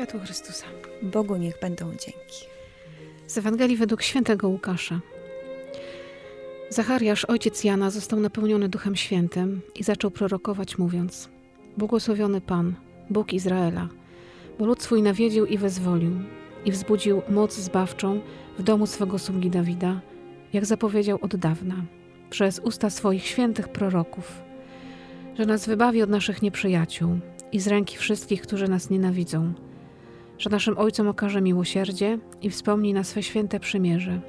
Światło Chrystusa. Bogu niech będą dzięki. Z Ewangelii według świętego Łukasza. Zachariasz, ojciec Jana, został napełniony Duchem Świętym i zaczął prorokować, mówiąc: Błogosławiony Pan, Bóg Izraela, bo lud swój nawiedził i wezwolił, i wzbudził moc zbawczą w domu swego sługi Dawida, jak zapowiedział od dawna, przez usta swoich świętych proroków, że nas wybawi od naszych nieprzyjaciół i z ręki wszystkich, którzy nas nienawidzą, że naszym Ojcom okaże miłosierdzie i wspomni na swe święte przymierze,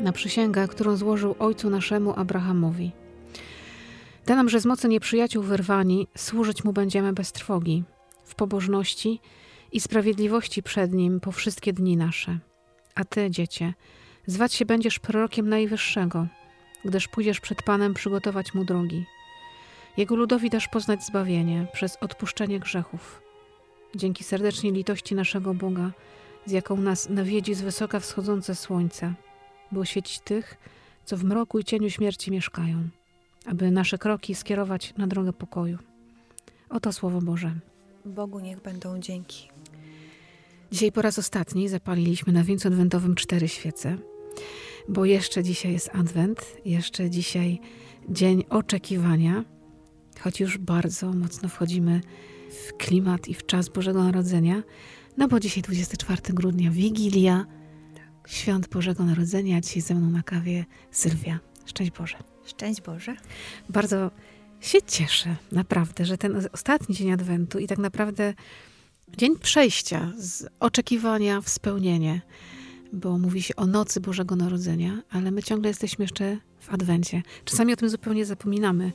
na przysięgę, którą złożył Ojcu naszemu Abrahamowi. Da nam, że z mocy nieprzyjaciół wyrwani, służyć Mu będziemy bez trwogi, w pobożności i sprawiedliwości przed Nim po wszystkie dni nasze. A Ty, Dziecię, zwać się będziesz prorokiem Najwyższego, gdyż pójdziesz przed Panem przygotować Mu drogi. Jego ludowi dasz poznać zbawienie przez odpuszczenie grzechów. Dzięki serdecznej litości naszego Boga, z jaką nas nawiedzi z wysoka wschodzące słońce, by oświecić tych, co w mroku i cieniu śmierci mieszkają, aby nasze kroki skierować na drogę pokoju. Oto Słowo Boże. Bogu niech będą dzięki. Dzisiaj po raz ostatni zapaliliśmy na wieńcu adwentowym cztery świece, bo jeszcze dzisiaj jest adwent, jeszcze dzisiaj dzień oczekiwania, choć już bardzo mocno wchodzimy w klimat i w czas Bożego Narodzenia, no bo dzisiaj 24 grudnia, Wigilia, Świąt Bożego Narodzenia, dzisiaj ze mną na kawie Sylwia. Szczęść Boże. Szczęść Boże. Bardzo się cieszę, naprawdę, że ten ostatni dzień Adwentu i tak naprawdę dzień przejścia z oczekiwania w spełnienie, bo mówi się o nocy Bożego Narodzenia, ale my ciągle jesteśmy jeszcze w Adwencie. Czasami o tym zupełnie zapominamy,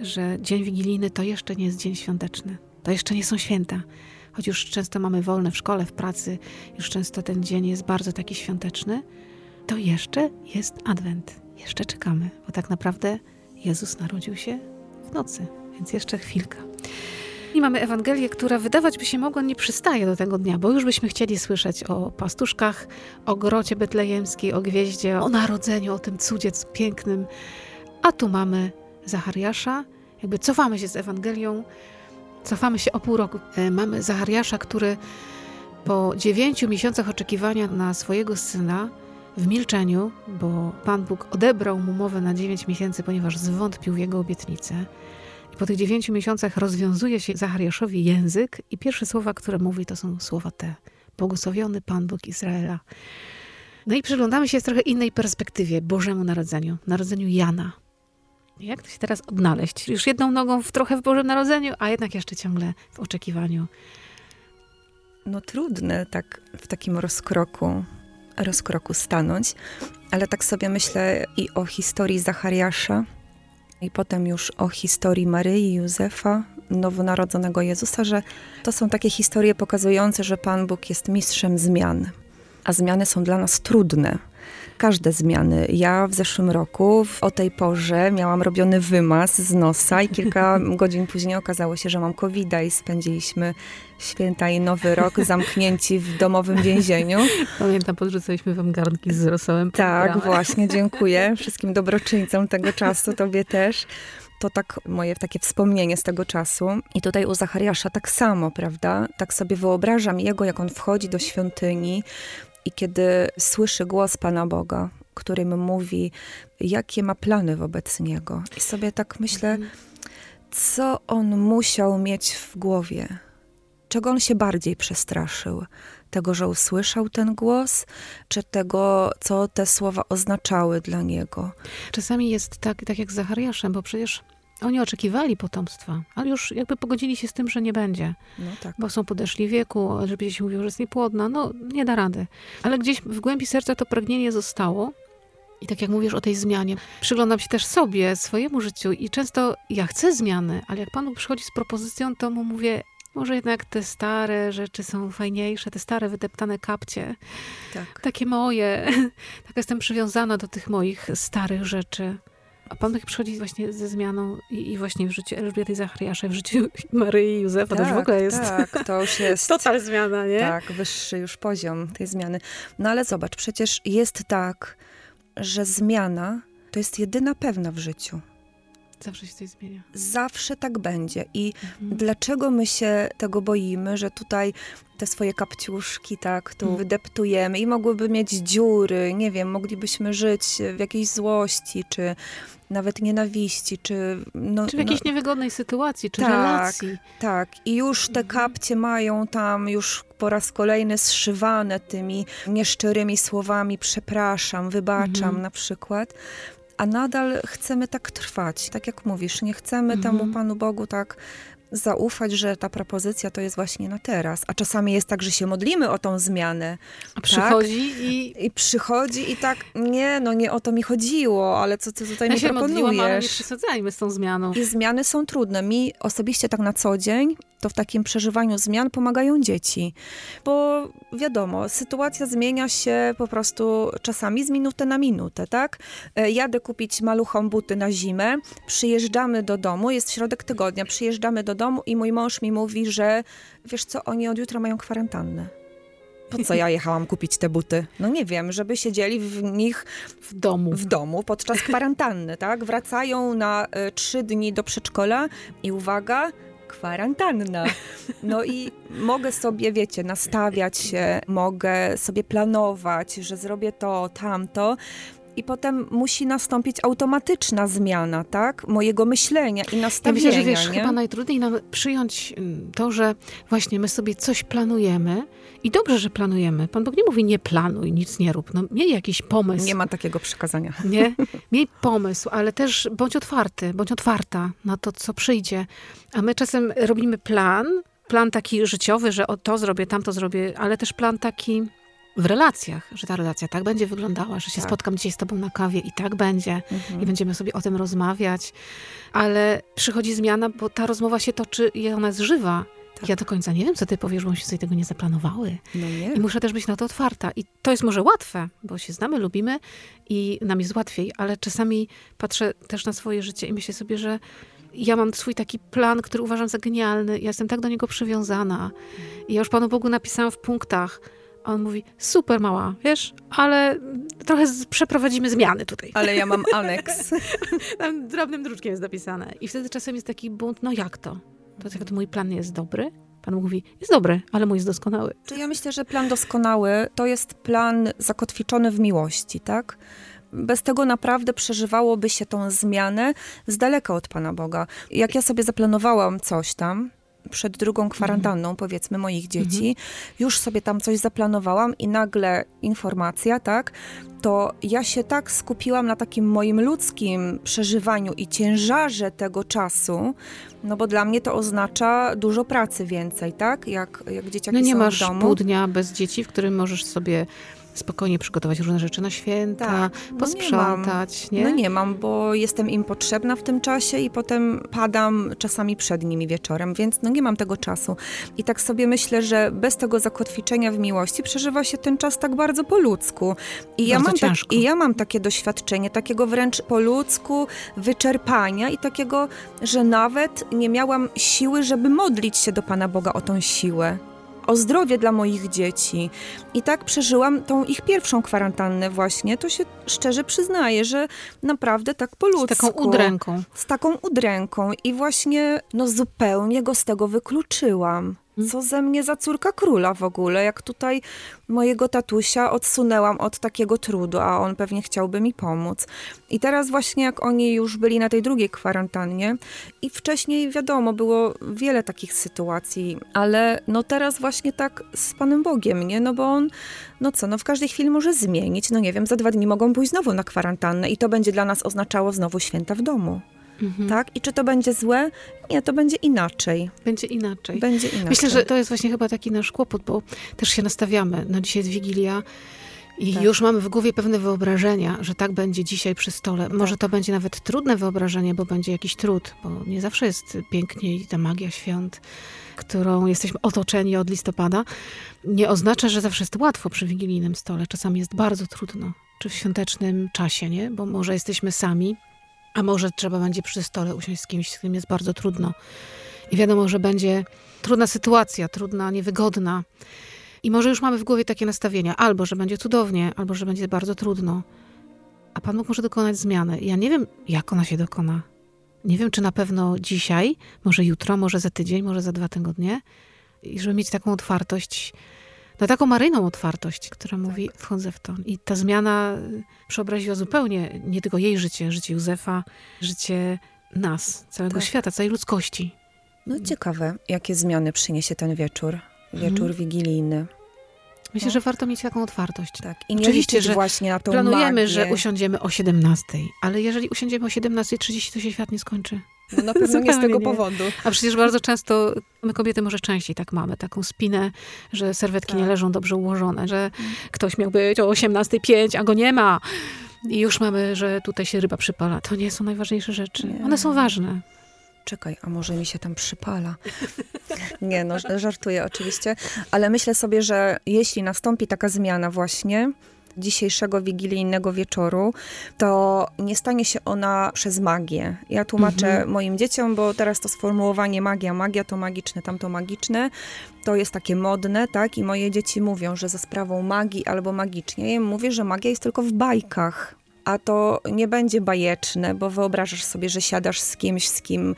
że dzień wigilijny to jeszcze nie jest dzień świąteczny. To jeszcze nie są święta. Choć już często mamy wolne w szkole, w pracy, już często ten dzień jest bardzo taki świąteczny, to jeszcze jest Adwent. Jeszcze czekamy, bo tak naprawdę Jezus narodził się w nocy, więc jeszcze chwilka. I mamy Ewangelię, która wydawać by się mogła nie przystaje do tego dnia, bo już byśmy chcieli słyszeć o pastuszkach, o grocie betlejemskiej, o gwieździe, o narodzeniu, o tym cudzie pięknym. A tu mamy Zachariasza, jakby cofamy się z Ewangelią, cofamy się o pół roku. E, mamy Zachariasza, który po dziewięciu miesiącach oczekiwania na swojego syna w milczeniu, bo Pan Bóg odebrał mu mowę na dziewięć miesięcy, ponieważ zwątpił w jego obietnicę. I po tych dziewięciu miesiącach rozwiązuje się Zachariaszowi język i pierwsze słowa, które mówi, to są słowa te. Błogosławiony Pan Bóg Izraela. No i przyglądamy się z trochę innej perspektywie Bożemu Narodzeniu, Narodzeniu Jana. Jak to się teraz odnaleźć? Już jedną nogą w trochę w Bożym Narodzeniu, a jednak jeszcze ciągle w oczekiwaniu. No trudne tak w takim rozkroku, rozkroku stanąć, ale tak sobie myślę i o historii Zachariasza, i potem już o historii Maryi, Józefa, nowonarodzonego Jezusa, że to są takie historie pokazujące, że Pan Bóg jest mistrzem zmian. A zmiany są dla nas trudne każde zmiany. Ja w zeszłym roku w, o tej porze miałam robiony wymaz z nosa i kilka godzin później okazało się, że mam covid i spędziliśmy święta i nowy rok zamknięci w domowym więzieniu. Pamiętam, podrzucaliśmy wam garnki z rosołem. Tak, właśnie, dziękuję wszystkim dobroczyńcom tego czasu, tobie też to tak moje takie wspomnienie z tego czasu. I tutaj u Zachariasza tak samo, prawda? Tak sobie wyobrażam jego, jak on wchodzi do świątyni, i kiedy słyszy głos Pana Boga, którym mówi, jakie ma plany wobec niego, i sobie tak myślę, mhm. co on musiał mieć w głowie, czego on się bardziej przestraszył. Tego, że usłyszał ten głos, czy tego, co te słowa oznaczały dla niego? Czasami jest tak, tak jak z Zachariaszem, bo przecież oni oczekiwali potomstwa, ale już jakby pogodzili się z tym, że nie będzie. No tak. Bo są podeszli wieku, żeby się mówiło, że jest niepłodna. No, nie da rady. Ale gdzieś w głębi serca to pragnienie zostało. I tak jak mówisz o tej zmianie, przyglądam się też sobie, swojemu życiu i często ja chcę zmiany, ale jak Panu przychodzi z propozycją, to mu mówię, może jednak te stare rzeczy są fajniejsze, te stare wydeptane kapcie, tak. takie moje. tak jestem przywiązana do tych moich starych rzeczy. A Pan Bóg przychodzi właśnie ze zmianą i, i właśnie w życiu Elżbiety Zachariasza, w życiu Maryi i Józefa. Tak, to już w ogóle jest... Tak, to już jest... Total zmiana, nie? Tak, wyższy już poziom tej zmiany. No ale zobacz, przecież jest tak, że zmiana to jest jedyna pewna w życiu. Zawsze się coś zmienia. Zawsze tak będzie. I Mhm. dlaczego my się tego boimy, że tutaj te swoje kapciuszki, tak, tu Mm. wydeptujemy i mogłyby mieć dziury, nie wiem, moglibyśmy żyć w jakiejś złości, czy nawet nienawiści, czy... No, Czy w jakiejś no, niewygodnej sytuacji, czy Tak. relacji. tak, i już te Mhm. kapcie mają tam już po raz kolejny zszywane tymi nieszczerymi słowami przepraszam, wybaczam Mhm. na przykład. A nadal chcemy tak trwać, tak jak mówisz, nie chcemy Mhm. temu Panu Bogu tak zaufać, że ta propozycja to jest właśnie na teraz. A czasami jest tak, że się modlimy o tą zmianę A przychodzi i i przychodzi i tak, nie, no nie o to mi chodziło, ale co ty tutaj ja mi się modliłam, ale nie proponujesz? przesadzajmy z tą zmianą. I zmiany są trudne. Mi osobiście tak na co dzień, to w takim przeżywaniu zmian pomagają dzieci. Bo wiadomo, sytuacja zmienia się po prostu czasami z minuty na minutę, tak? E, Jadę kupić maluchom buty na zimę, przyjeżdżamy do domu, jest środek tygodnia, przyjeżdżamy do domu i mój mąż mi mówi, że wiesz co, oni od jutra mają kwarantannę. Po co ja jechałam kupić te buty? No nie wiem, żeby siedzieli w nich W domu. w domu podczas kwarantanny, tak? Wracają na y, trzy dni do przedszkola i uwaga, kwarantanna. No i mogę sobie, wiecie, nastawiać się, mogę sobie planować, że zrobię to, tamto. I potem musi nastąpić automatyczna zmiana, tak? Mojego myślenia i Ja nastawienia, myślę, że wiesz, nie? chyba najtrudniej nam przyjąć mm, to, że właśnie my sobie coś planujemy i dobrze, że planujemy. Pan Bóg nie mówi nie planuj, nic nie rób. No, miej jakiś pomysł. Nie ma takiego przykazania. Nie? Miej pomysł, ale też bądź otwarty, bądź otwarta na to, co przyjdzie. A my czasem robimy plan, plan taki życiowy, że o to zrobię, tamto zrobię, ale też plan taki w relacjach, że ta relacja tak będzie wyglądała, że się Tak. spotkam dzisiaj z tobą na kawie i tak będzie Mhm. i będziemy sobie o tym rozmawiać, ale przychodzi zmiana, bo ta rozmowa się toczy i ona jest żywa. Tak. Ja do końca nie wiem, co ty powiesz, bo myśmy sobie tego nie zaplanowały. No nie. I muszę też być na to otwarta. I to jest może łatwe, bo się znamy, lubimy i nam jest łatwiej, ale czasami patrzę też na swoje życie i myślę sobie, że ja mam swój taki plan, który uważam za genialny. Ja jestem tak do niego przywiązana. I ja już Panu Bogu napisałam w punktach. A on mówi, super mała, wiesz, ale trochę z, przeprowadzimy zmiany tutaj. Ale ja mam aneks. Tam drobnym druczkiem jest napisane. I wtedy czasem jest taki bunt, no jak to? To to mój plan jest dobry? Pan mówi, jest dobry, ale mój jest doskonały. Czy ja myślę, że plan doskonały to jest plan zakotwiczony w miłości, tak? Bez tego naprawdę przeżywałoby się tą zmianę z daleka od Pana Boga. Jak ja sobie zaplanowałam coś tam, przed drugą kwarantanną, powiedzmy, moich dzieci, już sobie tam coś zaplanowałam i nagle informacja, tak? To ja się tak skupiłam na takim moim ludzkim przeżywaniu i ciężarze tego czasu, no bo dla mnie to oznacza dużo pracy więcej, tak? Jak, jak dzieciaki No nie są masz w domu. pół dnia bez dzieci, w którym możesz sobie spokojnie przygotować różne rzeczy na święta, Tak, no posprzątać, nie? No nie mam, bo jestem im potrzebna w tym czasie i potem padam czasami przed nimi wieczorem, więc no nie mam tego czasu. I tak sobie myślę, że bez tego zakotwiczenia w miłości przeżywa się ten czas tak bardzo po ludzku. I ja, mam tak. I ja mam takie doświadczenie, takiego wręcz po ludzku wyczerpania i takiego, że nawet nie miałam siły, żeby modlić się do Pana Boga o tą siłę. O zdrowie dla moich dzieci. I tak przeżyłam tą ich pierwszą kwarantannę właśnie. To się szczerze przyznaję, że naprawdę tak po ludzku. Z taką udręką. Z taką udręką. I właśnie no zupełnie go z tego wykluczyłam. Mm. Co ze mnie za córka króla w ogóle, jak tutaj mojego tatusia odsunęłam od takiego trudu, a on pewnie chciałby mi pomóc. I teraz właśnie jak oni już byli na tej drugiej kwarantannie i wcześniej wiadomo, było wiele takich sytuacji, ale no teraz właśnie tak z Panem Bogiem, nie? No bo on, no co, no w każdej chwili może zmienić, no nie wiem, za dwa dni mogą pójść znowu na kwarantannę i to będzie dla nas oznaczało znowu święta w domu, Mhm. tak? I czy to będzie złe? Nie, to będzie inaczej. Będzie inaczej. Będzie inaczej. Myślę, że to jest właśnie chyba taki nasz kłopot, bo też się nastawiamy. No dzisiaj jest Wigilia i Tak. już mamy w głowie pewne wyobrażenia, że tak będzie dzisiaj przy stole. Może Tak. to będzie nawet trudne wyobrażenie, bo będzie jakiś trud, bo nie zawsze jest pięknie i ta magia świąt, którą jesteśmy otoczeni od listopada, nie oznacza, że zawsze jest łatwo przy wigilijnym stole. Czasami jest bardzo trudno, czy w świątecznym czasie, nie? Bo może jesteśmy sami, a może trzeba będzie przy stole usiąść z kimś, z kim jest bardzo trudno. I wiadomo, że będzie trudna sytuacja, trudna, niewygodna. I może już mamy w głowie takie nastawienia, albo że będzie cudownie, albo że będzie bardzo trudno. A Pan Bóg może dokonać zmiany. Ja nie wiem, jak ona się dokona. Nie wiem, czy na pewno dzisiaj, może jutro, może za tydzień, może za dwa tygodnie. I żeby mieć taką otwartość, no taką maryjną otwartość, która mówi, tak. wchodzę w to. I ta zmiana przeobraziła zupełnie nie tylko jej życie, życie Józefa, życie nas, całego tak. świata, całej ludzkości. No ciekawe, jakie zmiany przyniesie ten wieczór, wieczór mhm. wigilijny. Myślę, no. że warto mieć taką otwartość. Tak. I nie Oczywiście, że właśnie na tą planujemy, magię. że usiądziemy o 17, ale jeżeli usiądziemy o 17.30, to się świat nie skończy. No na pewno nie z tego nie. powodu. A przecież bardzo często, my kobiety może częściej tak mamy, taką spinę, że serwetki tak. nie leżą dobrze ułożone, że mm. ktoś miał być o 18.05, a go nie ma. I już mamy, że tutaj się ryba przypala. To nie są najważniejsze rzeczy. Nie. One są ważne czekaj, a może mi się tam przypala. Nie, no, żartuję oczywiście, ale myślę sobie, że jeśli nastąpi taka zmiana właśnie, dzisiejszego wigilijnego wieczoru, to nie stanie się ona przez magię. Ja tłumaczę mhm. moim dzieciom, bo teraz to sformułowanie magia, magia to magiczne, tamto magiczne, to jest takie modne, tak? I moje dzieci mówią, że za sprawą magii albo magicznie. Ja im mówię, że magia jest tylko w bajkach a to nie będzie bajeczne, bo wyobrażasz sobie, że siadasz z kimś, z kim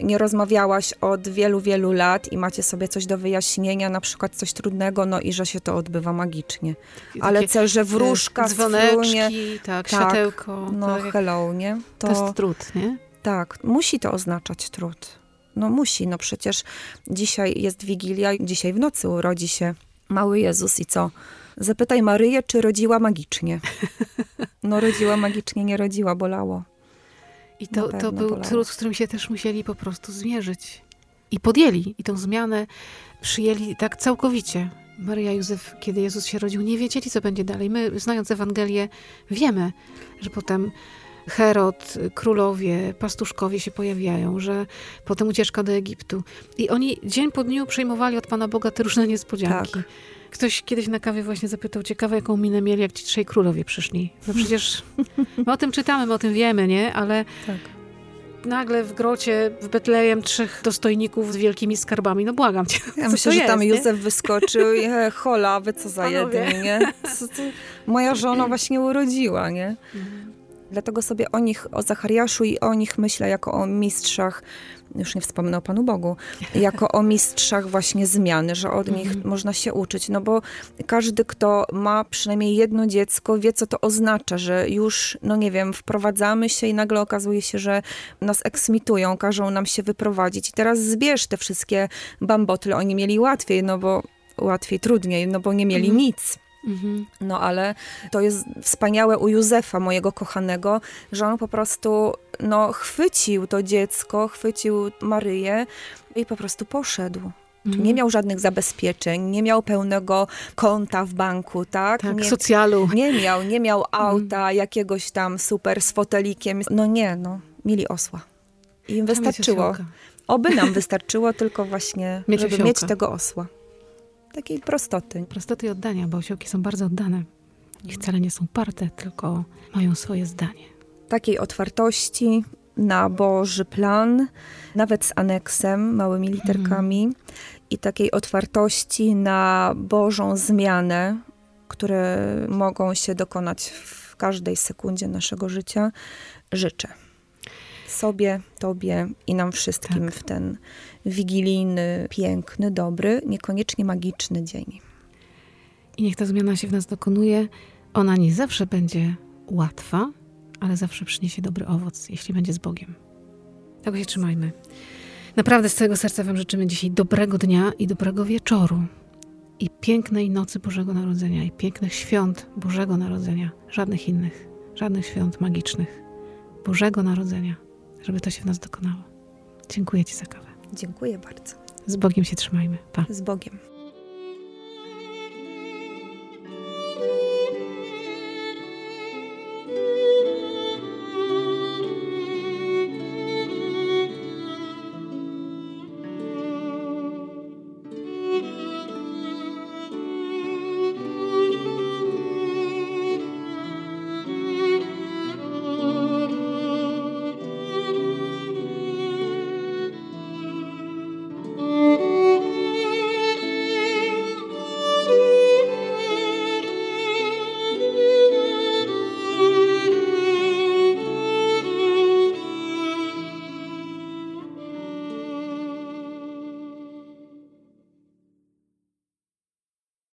nie rozmawiałaś od wielu, wielu lat i macie sobie coś do wyjaśnienia, na przykład coś trudnego, no i że się to odbywa magicznie. Ale cel, że wróżka, dzwoneczki, tak, tak, światełko. No tak, hello, nie? To, to jest trud, nie? Tak, musi to oznaczać trud. No musi, no przecież dzisiaj jest Wigilia, dzisiaj w nocy urodzi się mały Jezus i co? Zapytaj Maryję, czy rodziła magicznie. No rodziła magicznie, nie rodziła, bolało. I to, to był bolało. trud, z którym się też musieli po prostu zmierzyć. I podjęli. I tą zmianę przyjęli tak całkowicie. Maryja Józef, kiedy Jezus się rodził, nie wiedzieli, co będzie dalej. My, znając Ewangelię, wiemy, że potem Herod, królowie, pastuszkowie się pojawiają, że potem ucieczka do Egiptu. I oni dzień po dniu przejmowali od Pana Boga te różne niespodzianki. Tak. Ktoś kiedyś na kawie właśnie zapytał, ciekawe jaką minę mieli, jak ci trzej królowie przyszli. No przecież my o tym czytamy, my o tym wiemy, nie? Ale tak. nagle w grocie w Betlejem trzech dostojników z wielkimi skarbami. No błagam cię. Ja myślę, że tam Józef nie? wyskoczył i he, hola, wy co za jedni, nie? Co, co? Moja żona właśnie urodziła, nie? Mhm. Dlatego sobie o nich, o Zachariaszu i o nich myślę jako o mistrzach już nie wspomnę o Panu Bogu, jako o mistrzach właśnie zmiany, że od nich mm -hmm. można się uczyć. No bo każdy, kto ma przynajmniej jedno dziecko, wie, co to oznacza, że już, no nie wiem, wprowadzamy się i nagle okazuje się, że nas eksmitują, każą nam się wyprowadzić. I teraz zbierz te wszystkie bambotle. Oni mieli łatwiej, no bo łatwiej, trudniej, no bo nie mieli mm -hmm. nic. Mhm. No ale to jest wspaniałe u Józefa, mojego kochanego, że on po prostu no, chwycił to dziecko, chwycił Maryję i po prostu poszedł. Mhm. Nie miał żadnych zabezpieczeń, nie miał pełnego konta w banku, tak? Tak, nie, socjalu. Nie miał, nie miał auta mhm. jakiegoś tam super z fotelikiem. No nie, no, mieli osła. I im wystarczyło. Oby nam wystarczyło tylko właśnie, mieć żeby osiołka. mieć tego osła takiej prostoty. Prostoty i oddania, bo osiołki są bardzo oddane. I wcale nie są parte, tylko mają swoje zdanie. Takiej otwartości na Boży plan, nawet z aneksem, małymi literkami, mm. i takiej otwartości na Bożą zmianę, które mogą się dokonać w każdej sekundzie naszego życia, życzę sobie, tobie i nam wszystkim tak. w ten wigilijny, piękny, dobry, niekoniecznie magiczny dzień. I niech ta zmiana się w nas dokonuje. Ona nie zawsze będzie łatwa, ale zawsze przyniesie dobry owoc, jeśli będzie z Bogiem. Tego się trzymajmy. Naprawdę z całego serca Wam życzymy dzisiaj dobrego dnia i dobrego wieczoru. I pięknej nocy Bożego Narodzenia, i pięknych świąt Bożego Narodzenia. Żadnych innych, żadnych świąt magicznych. Bożego Narodzenia żeby to się w nas dokonało. Dziękuję Ci za kawę. Dziękuję bardzo. Z Bogiem się trzymajmy. Pa. Z Bogiem.